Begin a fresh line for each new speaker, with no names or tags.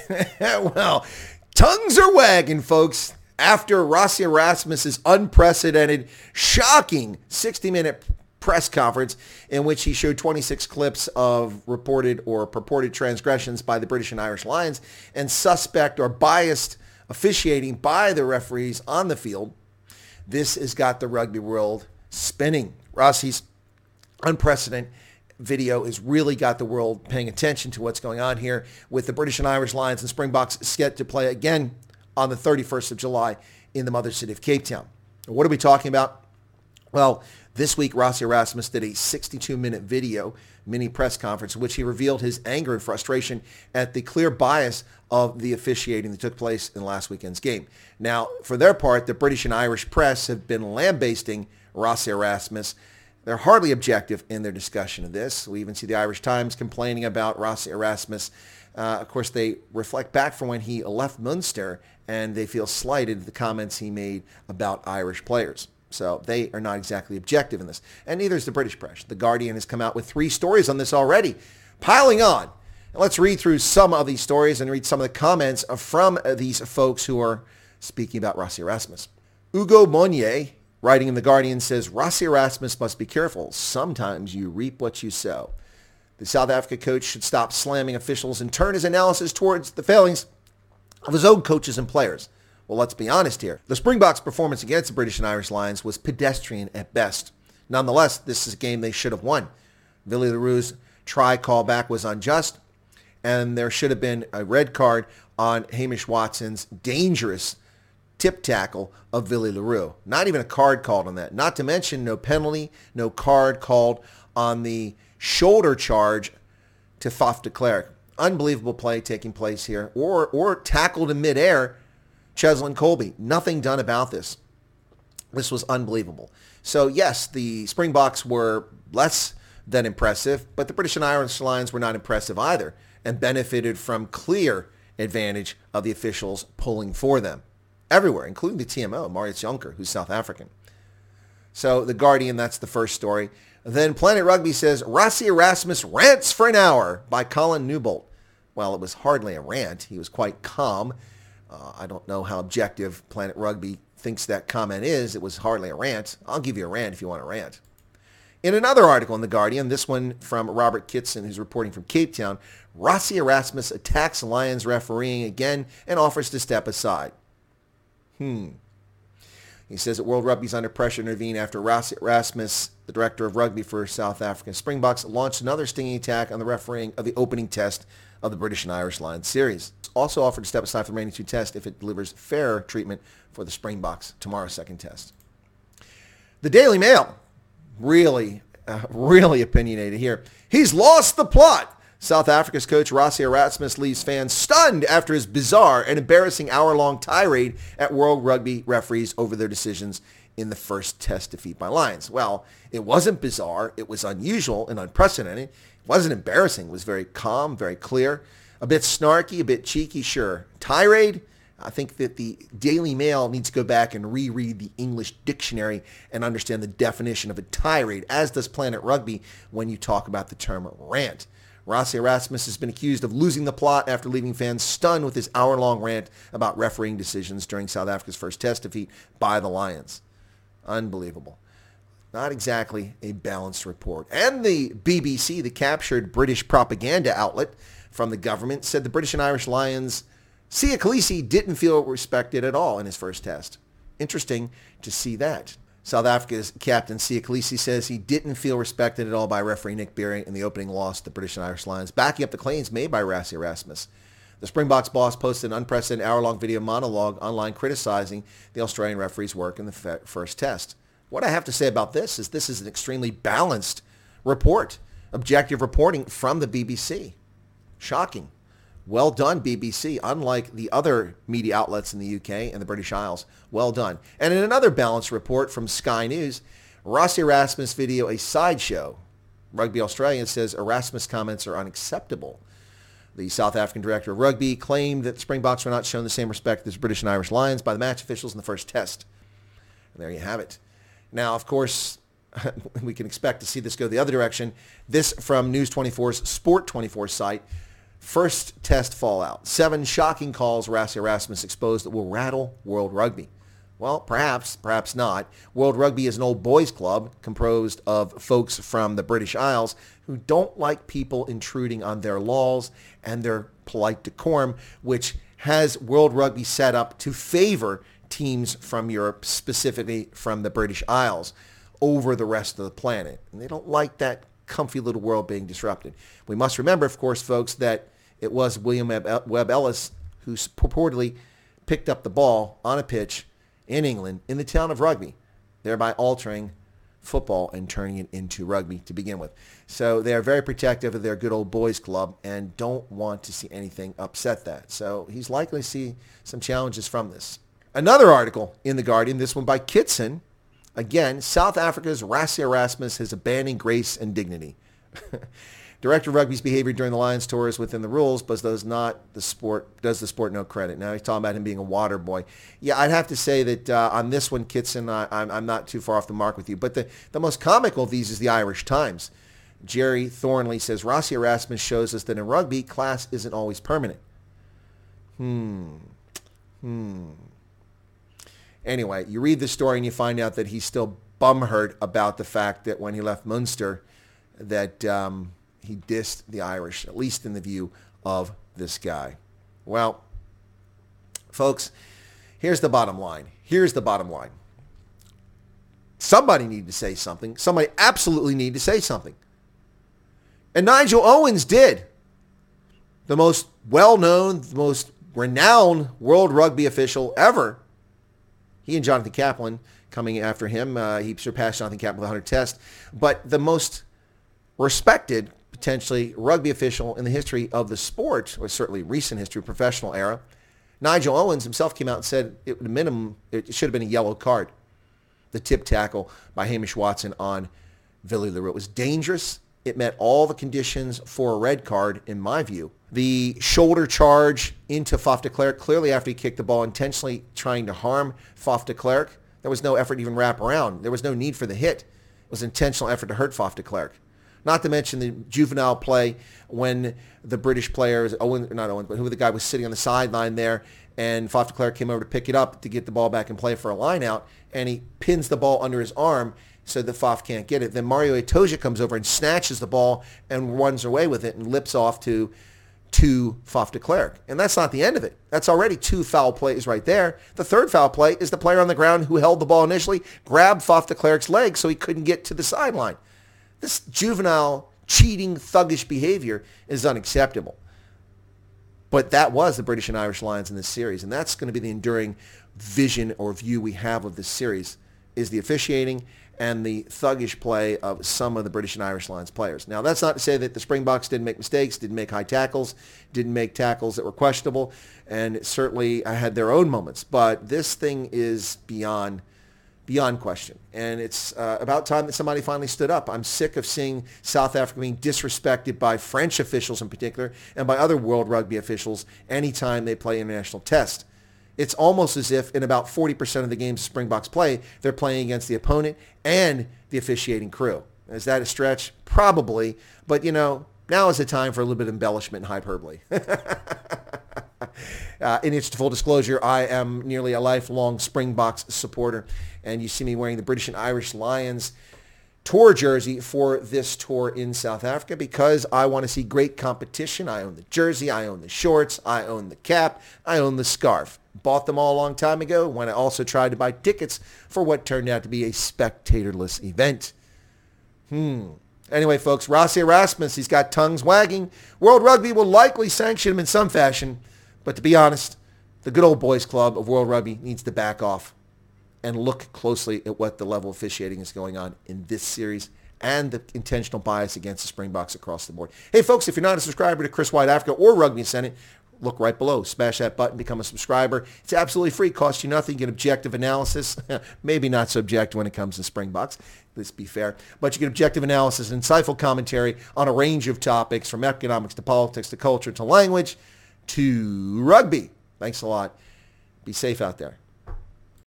well, tongues are wagging, folks, after Rassie Erasmus's unprecedented, shocking 60-minute press conference in which he showed 26 clips of reported or purported transgressions by the British and Irish Lions and suspect or biased officiating by the referees on the field. This has got the rugby world spinning. Rassie's unprecedented video has really got the world paying attention to what's going on here with the British and Irish Lions and Springboks set to play again on the 31st of July in the mother city of Cape Town. What are we talking about? Well, this week, Rassie Erasmus did a 62-minute video mini press conference in which he revealed his anger and frustration at the clear bias of the officiating that took place in last weekend's game. Now, for their part, the British and Irish press have been lambasting Rassie Erasmus they're hardly objective in their discussion of this. We even see the Irish Times complaining about Rassie Erasmus. Uh, of course, they reflect back from when he left Munster and they feel slighted the comments he made about Irish players. So they are not exactly objective in this. And neither is the British press. The Guardian has come out with three stories on this already, piling on. And let's read through some of these stories and read some of the comments from these folks who are speaking about Rassie Erasmus. Ugo Monye Writing in The Guardian says, Rassie Erasmus must be careful. Sometimes you reap what you sow. The South Africa coach should stop slamming officials and turn his analysis towards the failings of his own coaches and players. Well, let's be honest here. The Springboks' performance against the British and Irish Lions was pedestrian at best. Nonetheless, this is a game they should have won. Willie le Roux's try callback was unjust, and there should have been a red card on Hamish Watson's dangerous tip tackle of Willie le Roux. Not even a card called on that. Not to mention no penalty, no card called on the shoulder charge to Faf de. Unbelievable play taking place here. Or, or tackled in midair, Cheslin Kolbe. Nothing done about this. This was unbelievable. So yes, the Springboks were less than impressive, but the British and Irish Lions were not impressive either and benefited from clear advantage of the officials pulling for them everywhere, including the TMO, Marius Jonker, who's South African. So The Guardian, that's the first story. Then Planet Rugby says, Rassie Erasmus rants for an hour by Colin Newbold. Well, it was hardly a rant. He was quite calm. Uh, I don't know how objective Planet Rugby thinks that comment is. It was hardly a rant. I'll give you a rant if you want a rant. In another article in The Guardian, this one from Robert Kitson, who's reporting from Cape Town, Rassie Erasmus attacks Lions refereeing again and offers to step aside. Hmm. He says that World Rugby is under pressure to intervene after Rasmus, the director of rugby for South African Springboks, launched another stinging attack on the refereeing of the opening test of the British and Irish Lions series. It's also offered to step aside from the remaining two tests if it delivers fair treatment for the Springboks tomorrow's second test. The Daily Mail, really, uh, really opinionated here. He's lost the plot. South Africa's coach Rassie Erasmus leaves fans stunned after his bizarre and embarrassing hour-long tirade at World Rugby referees over their decisions in the first test defeat by Lions. Well, it wasn't bizarre. It was unusual and unprecedented. It wasn't embarrassing. It was very calm, very clear, a bit snarky, a bit cheeky, sure. Tirade, I think that the Daily Mail needs to go back and reread the English dictionary and understand the definition of a tirade, as does Planet Rugby when you talk about the term rant. Rassie Erasmus has been accused of losing the plot after leaving fans stunned with his hour-long rant about refereeing decisions during South Africa's first test defeat by the Lions. Unbelievable. Not exactly a balanced report. And the BBC, the captured British propaganda outlet from the government, said the British and Irish Lions, Siya Kolisi didn't feel respected at all in his first test. Interesting to see that. South Africa's captain Siya Kolisi says he didn't feel respected at all by referee Nick Berry in the opening loss to the British and Irish Lions, backing up the claims made by Rassie Erasmus. The Springboks boss posted an unprecedented hour-long video monologue online criticizing the Australian referee's work in the first test. What I have to say about this is this is an extremely balanced report, objective reporting from the BBC. Shocking. Well done, BBC. Unlike the other media outlets in the UK and the British Isles, well done. And in another balanced report from Sky News, Rassie Erasmus video a sideshow. Rugby Australia says Erasmus comments are unacceptable. The South African director of rugby claimed that Springboks were not shown the same respect as British and Irish Lions by the match officials in the first test. And there you have it. Now, of course, we can expect to see this go the other direction. This from News 24's Sport 24 site First test fallout. Seven shocking calls Rassie Erasmus exposed that will rattle World Rugby. Well, perhaps, perhaps not. World Rugby is an old boys club composed of folks from the British Isles who don't like people intruding on their laws and their polite decorum, which has World Rugby set up to favor teams from Europe, specifically from the British Isles, over the rest of the planet. And they don't like that comfy little world being disrupted. We must remember, of course, folks, that it was William Webb Ellis who purportedly picked up the ball on a pitch in England in the town of Rugby, thereby altering football and turning it into rugby to begin with. So they are very protective of their good old boys club and don't want to see anything upset that. So he's likely to see some challenges from this. Another article in The Guardian, this one by Kitson. Again, South Africa's Rassie Erasmus has abandoned grace and dignity. Director of Rugby's behavior during the Lions tour is within the rules, but does not the sport does the sport no credit. Now he's talking about him being a water boy. Yeah, I'd have to say that uh, on this one, Kitson, I, I'm, I'm not too far off the mark with you. But the, the most comical of these is the Irish Times. Gerry Thornley says Rassie Erasmus shows us that in rugby, class isn't always permanent. Hmm. Hmm. Anyway, you read the story and you find out that he's still bumhurt about the fact that when he left Munster, that um, he dissed the Irish, at least in the view of this guy. Well, folks, here's the bottom line. Here's the bottom line. Somebody needed to say something. Somebody absolutely needed to say something. And Nigel Owens did. The most well-known, the most renowned world rugby official ever. He and Jonathan Kaplan coming after him. Uh, he surpassed Jonathan Kaplan with 100 tests. But the most respected potentially rugby official in the history of the sport, or certainly recent history, professional era. Nigel Owens himself came out and said it minimum it should have been a yellow card. The tip tackle by Hamish Watson on Willie le Roux. It was dangerous. It met all the conditions for a red card, in my view. The shoulder charge into Faf de Klerk, clearly after he kicked the ball, intentionally trying to harm Faf de Klerk. There was no effort to even wrap around. There was no need for the hit. It was intentional effort to hurt Faf de Klerk. Not to mention the juvenile play when the British players, Owen, not Owen, but who the guy was sitting on the sideline there, and Faf de Klerk came over to pick it up to get the ball back and play for a line out, and he pins the ball under his arm so that Faf can't get it. Then Mario Itoje comes over and snatches the ball and runs away with it and lips off to to Faf de Klerk. And that's not the end of it. That's already two foul plays right there. The third foul play is the player on the ground who held the ball initially, grabbed Faf de Klerk's leg so he couldn't get to the sideline. This juvenile, cheating, thuggish behavior is unacceptable. But that was the British and Irish Lions in this series, and that's going to be the enduring vision or view we have of this series is the officiating and the thuggish play of some of the British and Irish Lions players. Now, that's not to say that the Springboks didn't make mistakes, didn't make high tackles, didn't make tackles that were questionable, and certainly had their own moments. But this thing is beyond beyond question. And it's uh, about time that somebody finally stood up. I'm sick of seeing South Africa being disrespected by French officials in particular and by other World Rugby officials anytime they play international test. It's almost as if in about 40% of the games Springboks play, they're playing against the opponent and the officiating crew. Is that a stretch? Probably. But, you know, now is the time for a little bit of embellishment and hyperbole. Uh, in its full disclosure, I am nearly a lifelong Springboks supporter, and you see me wearing the British and Irish Lions tour jersey for this tour in South Africa because I want to see great competition. I own the jersey, I own the shorts, I own the cap, I own the scarf. Bought them all a long time ago when I also tried to buy tickets for what turned out to be a spectatorless event. Hmm. Anyway, folks, Rassie Erasmus, he's got tongues wagging. World Rugby will likely sanction him in some fashion. But to be honest, the good old boys club of World Rugby needs to back off and look closely at what the level of officiating is going on in this series and the intentional bias against the Springboks across the board. Hey, folks, if you're not a subscriber to Chris Wyatt Africa or Rugby Senate, look right below. Smash that button, become a subscriber. It's absolutely free, costs you nothing. You get objective analysis. Maybe not so objective when it comes to Springboks. Let's be fair. But you get objective analysis insightful commentary on a range of topics from economics to politics to culture to language to rugby. Thanks a lot. Be safe out there.